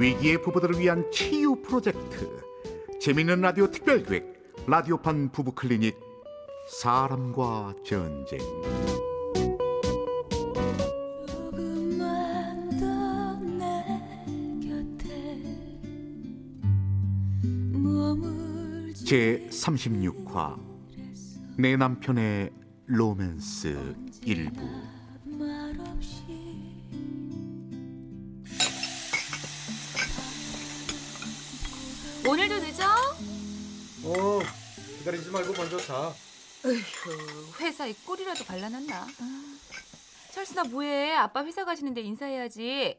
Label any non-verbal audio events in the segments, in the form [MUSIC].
위기의 부부들을 위한 치유 프로젝트. 재미있는 라디오 특별기획 라디오판 부부 클리닉 사람과 전쟁. 제 36화 내 남편의 로맨스 일부 기다리지 말고 먼저 자. 어휴, 회사에 꼴이라도 발라놨나? 아. 철수 나 뭐해? 아빠 회사 가시는데 인사해야지.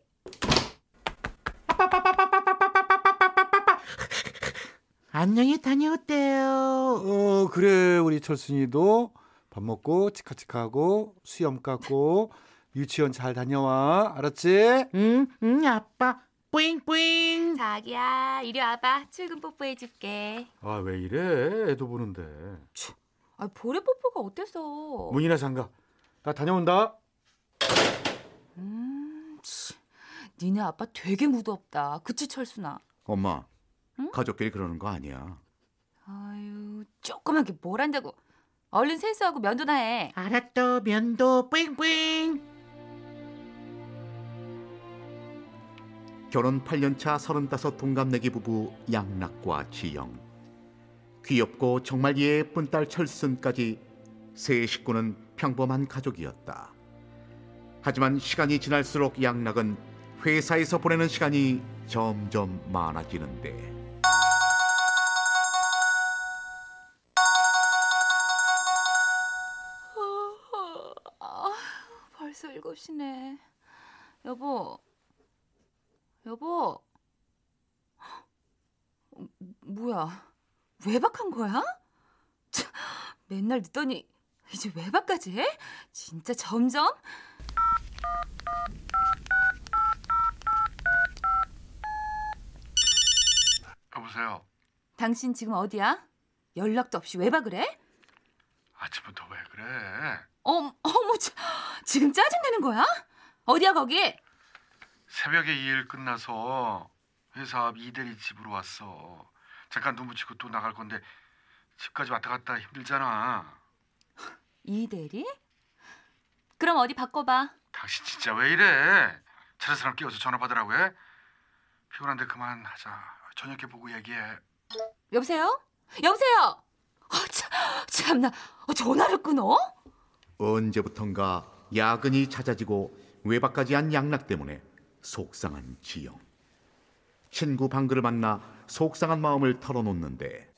안녕히 다녀올게요. 어, 그래. 우리 철순이도 밥 먹고 치카치카하고 수염 깎고 유치원 잘 다녀와. 알았지? 응, 응, 아빠. 뿌잉뿌잉. 자기야, 이리 와봐. 출근 뽀뽀해줄게. 아, 왜 이래? 애도 보는데. 아, 볼에 뽀뽀가 어때서? 문이나 잠가. 나 다녀온다. 음, 치. 니네 아빠 되게 무덥다. 그치, 철수나? 엄마 응? 가족끼리 그러는 거 아니야 아유, 조그맣게 뭘 한다고. 얼른 세수하고 면도나 해. 알았어, 면도 뿌잉뿌잉. 결혼 8년차 35 동갑내기 부부 양락과 지영 귀엽고 정말 예쁜 딸 철순까지 세 식구는 평범한 가족이었다. 하지만 시간이 지날수록 양락은 회사에서 보내는 시간이 점점 많아지는데 아, 벌써 7시네. 여보. 여보. 어, 뭐야? 외박한 거야? 참, 맨날 늦더니 이제 외박까지 해? 진짜 점점? 여보세요. 당신 지금 어디야? 연락도 없이 외박을 해? 아침부터 왜 그래? 어머, 어머, 자, 지금 짜증내는 거야? 어디야 거기? 새벽에 이일 끝나서 회사 앞 이대리 집으로 왔어. 잠깐 눈 붙이고 또 나갈 건데 집까지 왔다 갔다 힘들잖아. 이대리? 그럼 어디 바꿔봐. 당신 진짜 왜 이래? 차례 사람 끼워서 전화 받으라고 해? 피곤한데 그만하자. 저녁에 보고 얘기해. 여보세요? 여보세요? 아, 참, 참나 어, 전화를 끊어? 언제부턴가 야근이 잦아지고 외박까지 한 양락 때문에 속상한 지영. 친구 방글을 만나 속상한 마음을 털어놓는데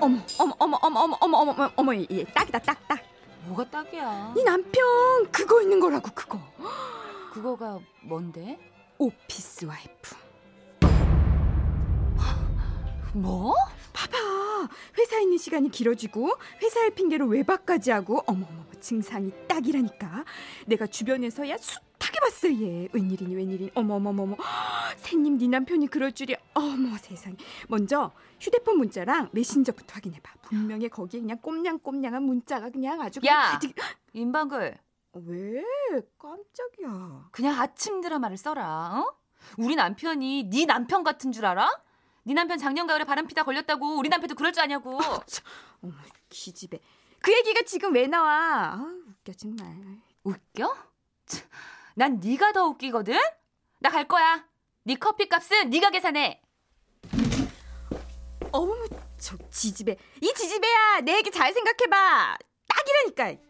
어머 어머 어머 어머 어머 어머 어머 어머 어머 이 딱이다 딱 딱 뭐가 딱이야? 이 남편 그거 있는 거라고 그거 그거가 뭔데? 오피스 와이프 뭐? 봐봐. 회사에 있는 시간이 길어지고 회사의 핑계로 외박까지 하고 어머 어머 증상이 딱이라니까. 내가 주변에서야 숱하게 봤어 얘. 웬일이니 웬일이니. 어머 어머 어머 [GASPS] 새님 네 남편이 그럴 줄이야 어머 세상에. 먼저 휴대폰 문자랑 메신저부터 확인해봐. 분명히 거기에 그냥 꼼냥꼼냥한 문자가 그냥 아주 야! 그냥- 임방글. 어, 왜? 깜짝이야. 그냥 아침 드라마를 써라 어? 우리 남편이 네 남편 같은 줄 알아? 네 남편 작년 가을에 바람피다 걸렸다고 우리 남편도 그럴 줄 아냐고. 어머 기집애. 그 얘기가 지금 왜 나와? 아 웃겨 정말. 웃겨? 참, 난 네가 더 웃기거든? 나 갈 거야. 네 커피 값은 네가 계산해. 어머 저 지지배. 이 지지배야 내 얘기 잘 생각해봐. 딱이라니까.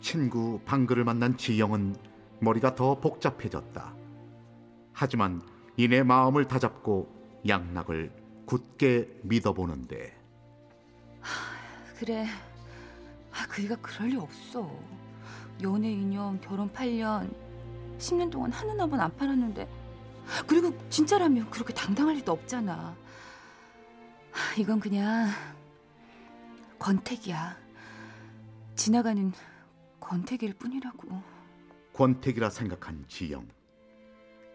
친구 방글을 만난 지영은 머리가 더 복잡해졌다. 하지만 이내 마음을 다잡고 양락을 굳게 믿어보는데. 그래. 아, 그이가 그럴 리 없어. 연애 2년 결혼 8년 10년 동안 한번안 팔았는데. 그리고 진짜라면 그렇게 당당할 리도 없잖아. 하, 이건 그냥 권태기야. 지나가는 권태기일 뿐이라고. 권태기라 생각한 지영.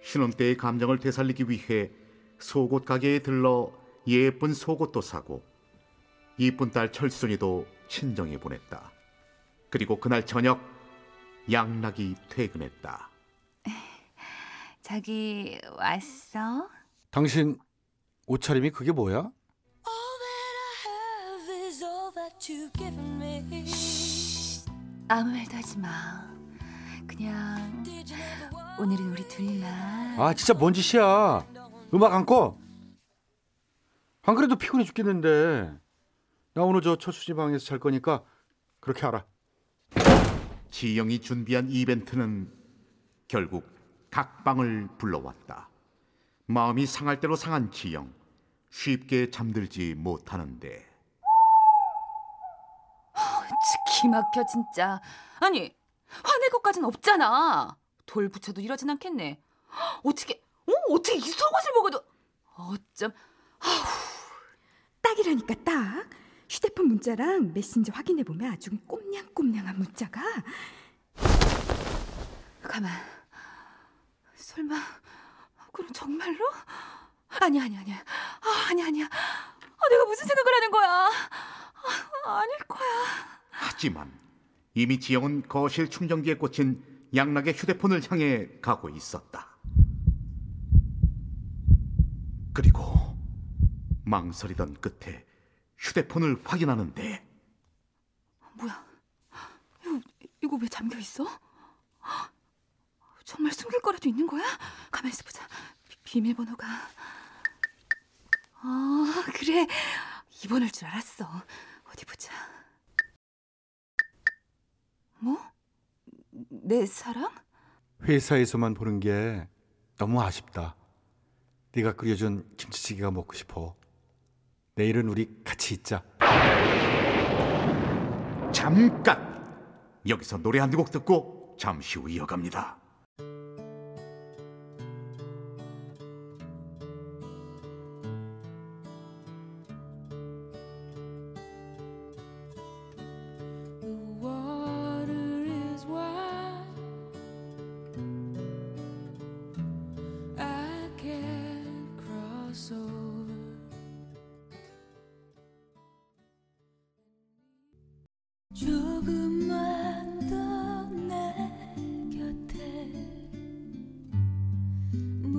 신혼 때의 감정을 되살리기 위해 속옷 가게에 들러 예쁜 속옷도 사고 이쁜 딸 철순이도 친정에 보냈다. 그리고 그날 저녁 양락이 퇴근했다. [LAUGHS] 자기 왔어? 당신 옷차림이 그게 뭐야? 아무 말도 하지 마. 그냥 오늘은 우리 둘만. 아 진짜 뭔 짓이야 음악 안 꺼? 안 그래도 피곤해 죽겠는데 나 오늘 저 철수지 방에서 잘 거니까 그렇게 알아 지영이 준비한 이벤트는 결국 각방을 불러왔다. 마음이 상할 대로 상한 지영. 쉽게 잠들지 못하는데 치, 기막혀 진짜. 아니 화낼 것까진 없잖아. 돌 붙여도 이러진 않겠네. 어떻게? 어 어떻게 이 속옷을 먹어도 어쩜? 딱이라니까 딱. 휴대폰 문자랑 메신저 확인해 보면 아주 꼼냥꼼냥한 문자가 가만. 설마 그럼 정말로? 아니 아니 아니야. 아, 아니 아니야. 아, 내가 무슨 생각을 하는 거야? 아, 아닐 거야. 하지만 이미 지영은 거실 충전기에 꽂힌 양락의 휴대폰을 향해 가고 있었다. 그리고 망설이던 끝에 휴대폰을 확인하는데 뭐야? 이거, 이거 왜 잠겨 있어? 정말 숨길 거라도 있는 거야? 가만 있어 보자. 비- 비밀번호가 아 그래 이번일 줄 알았어. 어디 보자. 뭐? 내 사랑? 회사에서만 보는 게 너무 아쉽다 네가 끓여준 김치찌개가 먹고 싶어 내일은 우리 같이 있자 잠깐 여기서 노래 한두곡 듣고 잠시 후 이어갑니다.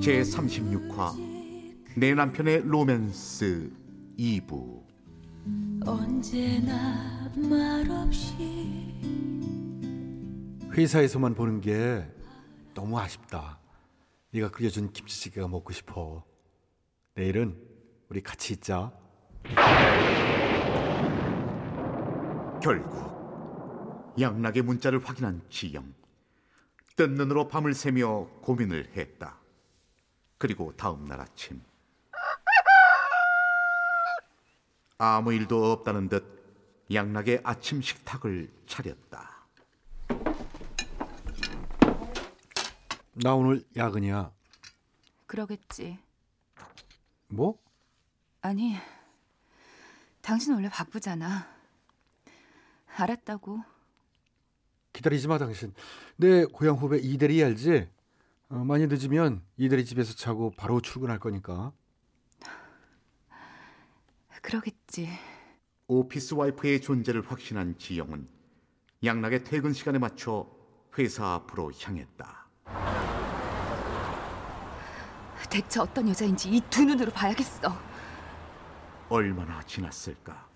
제 36화 내 남편의 로맨스 2부. 언제나 말없이 회사에서만 보는 게 너무 아쉽다. 네가 끓여준 김치찌개가 먹고 싶어. 내일은 우리 같이 있자. 결국 양락의 문자를 확인한 지영. 뜬 눈으로 밤을 새며 고민을 했다. 그리고 다음 날 아침 아무 일도 없다는 듯 양락의 아침 식탁을 차렸다. 나 오늘 야근이야 그러겠지. 뭐? 아니, 당신 원래 바쁘잖아. 알았다고. 기다리지 마 당신 내 고향 후배 이대리 알지? 어, 많이 늦으면 이대리 집에서 자고 바로 출근할 거니까 그러겠지. 오피스 와이프의 존재를 확신한 지영은 양락의 퇴근 시간에 맞춰 회사 앞으로 향했다. 대체 어떤 여자인지 이 두 눈으로 봐야겠어. 얼마나 지났을까?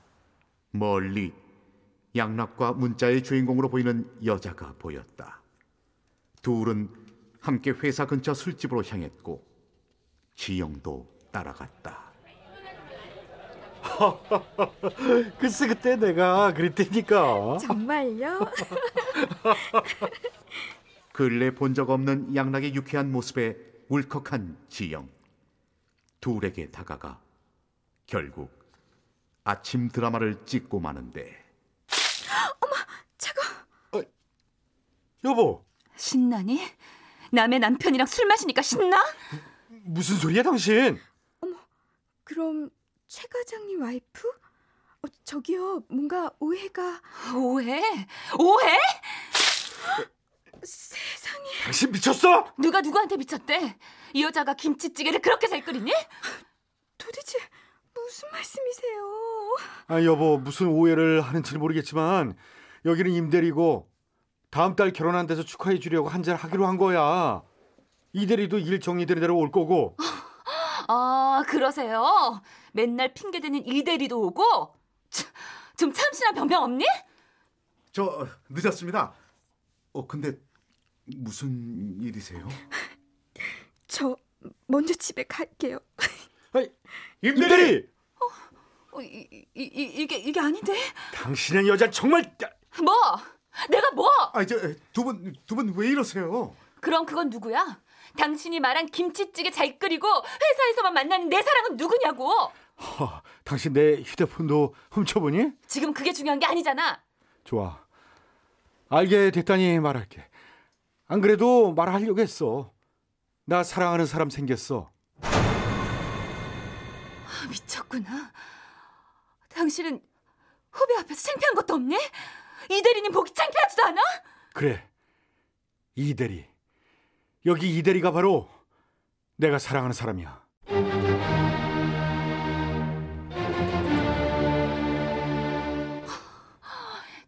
멀리 양락과 문자의 주인공으로 보이는 여자가 보였다. 둘은 함께 회사 근처 술집으로 향했고 지영도 따라갔다. [LAUGHS] 글쎄 그때 내가 그랬다니까 정말요? [LAUGHS] 근래 본 적 없는 양락의 유쾌한 모습에 울컥한 지영. 둘에게 다가가 결국 아침 드라마를 찍고 마는데 [GASPS] 여보 신나니? 남의 남편이랑 술 마시니까 신나? 무슨 소리야 당신 그럼 최 과장님 와이프? 어, 저기요 뭔가 오해가 오해? 오해? 세상에 당신 미쳤어? 누가 누구한테 미쳤대? 이 여자가 김치찌개를 그렇게 잘 끓이니? 도대체 무슨 말씀이세요? 아 여보 무슨 오해를 하는지 모르겠지만 여기는 임대리고 다음 달 결혼한 데서 축하해 주려고 한 잔 하기로 한 거야. 이대리도 일 정리되는 대로 올 거고. [LAUGHS] 아, 그러세요? 맨날 핑계대는 일대리도 오고? 참, 좀 참시나 변명 없니? 저 늦었습니다. 어 근데 무슨 일이세요? [LAUGHS] 저 먼저 집에 갈게요. 아이, [LAUGHS] 임대리! 이대리! 어, 이, 이, 이, 이게, 이게 아닌데? 당신의 여자 정말 뭐? 내가 뭐? 아저두 분 두 분 왜 이러세요? 그럼 그건 누구야? 당신이 말한 김치찌개 잘 끓이고 회사에서만 만나는 내 사랑은 누구냐고? 허, 당신 내 휴대폰도 훔쳐보니? 지금 그게 중요한 게 아니잖아. 좋아. 알게 됐다니 말할게. 안 그래도 말하려고 했어. 나 사랑하는 사람 생겼어. 아, 미쳤구나. 당신은 후배 앞에서 창피한 것도 없니? 이 대리님 보기 창피하지도 않아? 그래. 이 대리. 여기 이 대리가 바로 내가 사랑하는 사람이야.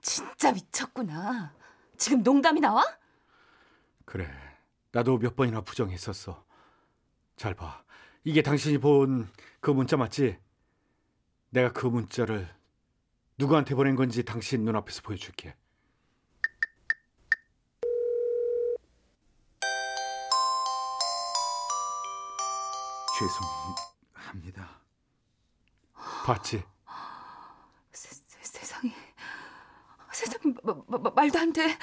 진짜 미쳤구나. 지금 농담이 나와? 그래. 나도 몇 번이나 부정했었어. 잘 봐. 이게 당신이 본 그 문자 맞지? 내가 그 문자를 누구한테 보낸 건지 당신 눈앞에서 보여줄게. 죄송합니다. 봤지? 세, 세, 세 상에. 세상에 마, 마, 마, 말도 안 돼.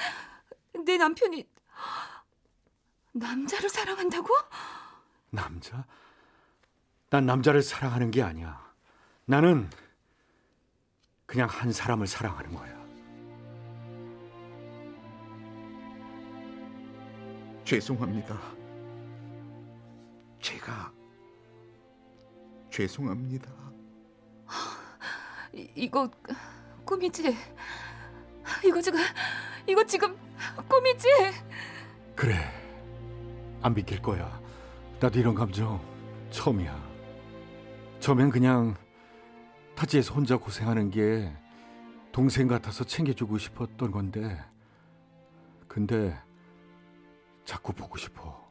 내 남편이 남자를 사랑한다고? 남자? 난 남자를 사랑하는 게 아니야. 나는 그냥 한 사람을 사랑하는 거야. 죄송합니다. 제가 죄송합니다. 이, 이거 꿈이지? 이거 지금 이거 지금 꿈이지? 그래. 안 믿길 거야. 나도 이런 감정 처음이야. 처음엔 그냥 타지에서 혼자 고생하는 게 동생 같아서 챙겨주고 싶었던 건데 근데 자꾸 보고 싶어.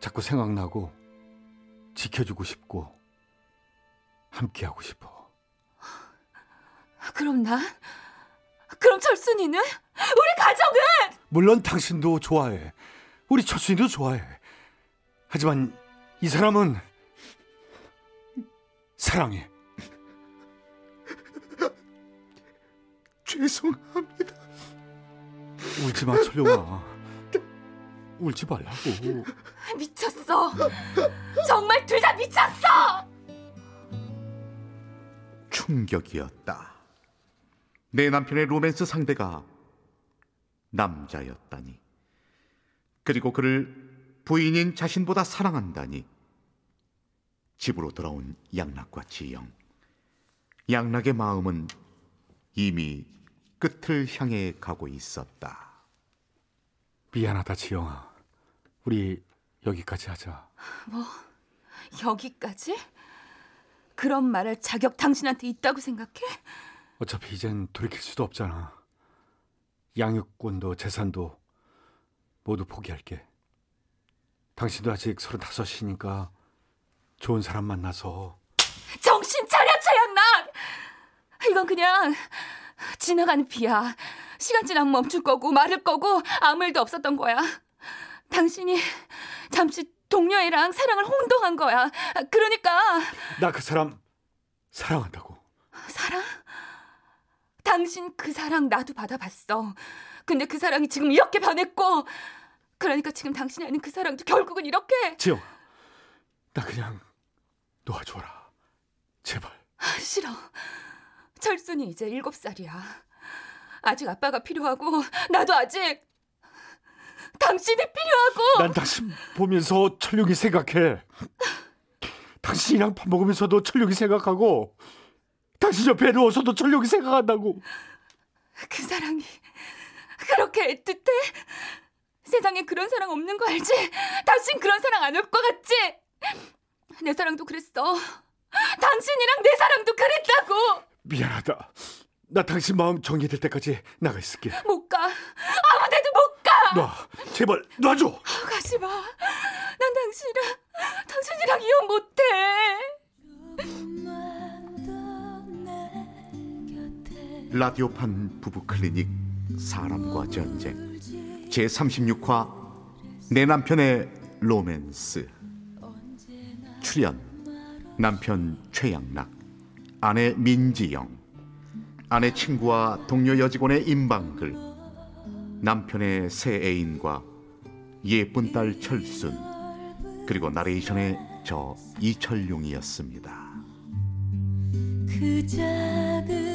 자꾸 생각나고 지켜주고 싶고 함께하고 싶어. 그럼 나? 그럼 철순이는? 우리 가정은? 물론 당신도 좋아해. 우리 철순이도 좋아해. 하지만 이 사람은 사랑해. 죄송합니다. 울지 마, 철룡아. 울지 말라고. 미쳤어. 정말 둘 다 미쳤어. 충격이었다. 내 남편의 로맨스 상대가 남자였다니. 그리고 그를 부인인 자신보다 사랑한다니. 집으로 돌아온 양락과 지영. 양락의 마음은 이미 끝을 향해 가고 있었다. 미안하다, 지영아. 우리 여기까지 하자. 여기까지? 그런 말할 자격 당신한테 있다고 생각해? 어차피 이젠 돌이킬 수도 없잖아. 양육권도 재산도 모두 포기할게. 당신도 아직 서른다섯이니까 좋은 사람 만나서 정신 차려 최양락! 이건 그냥 지나가는 비야. 시간 지나면 멈출 거고 마를 거고 아무 일도 없었던 거야. 당신이 잠시 동료애랑 사랑을 혼동한 거야. 그러니까 나 그 사람 사랑한다고. 사랑? 당신 그 사랑 나도 받아봤어. 근데 그 사랑이 지금 이렇게 변했고 그러니까 지금 당신이 아닌 그 사랑도 결국은 이렇게 지영, 나 그냥 놓아줘라. 제발. 싫어. 철순이 이제 일곱 살이야. 아직 아빠가 필요하고 나도 아직 당신이 필요하고 난 당신 보면서 철룡이 생각해. 당신이랑 밥 먹으면서도 철룡이 생각하고, 당신 옆에 누워서도 철룡이 생각한다고. 그 사랑이 그렇게 애틋해? 세상에 그런 사랑 없는 거 알지? 당신 그런 사랑 안 올 것 같지? 내 사랑도 그랬어. 당신이랑 내 사랑도 그랬다고. 미안하다. 나 당신 마음 정리될 때까지 나가 있을게. 못 가. 아무 데도 못 가. 놔, 제발 놔줘. 가지 마. 난 당신이랑 당신이랑 이혼 못 해. 조금만 더내 곁에 라디오판 부부 클리닉 사람과 전쟁 제 36화 내 남편의 로맨스 출연 남편 최양락 아내 민지영 아내 친구와 동료 여직원에 임방글 남편의 새 애인과 예쁜 딸 철순 그리고 나레이션의 저 이철용이었습니다. 그 자리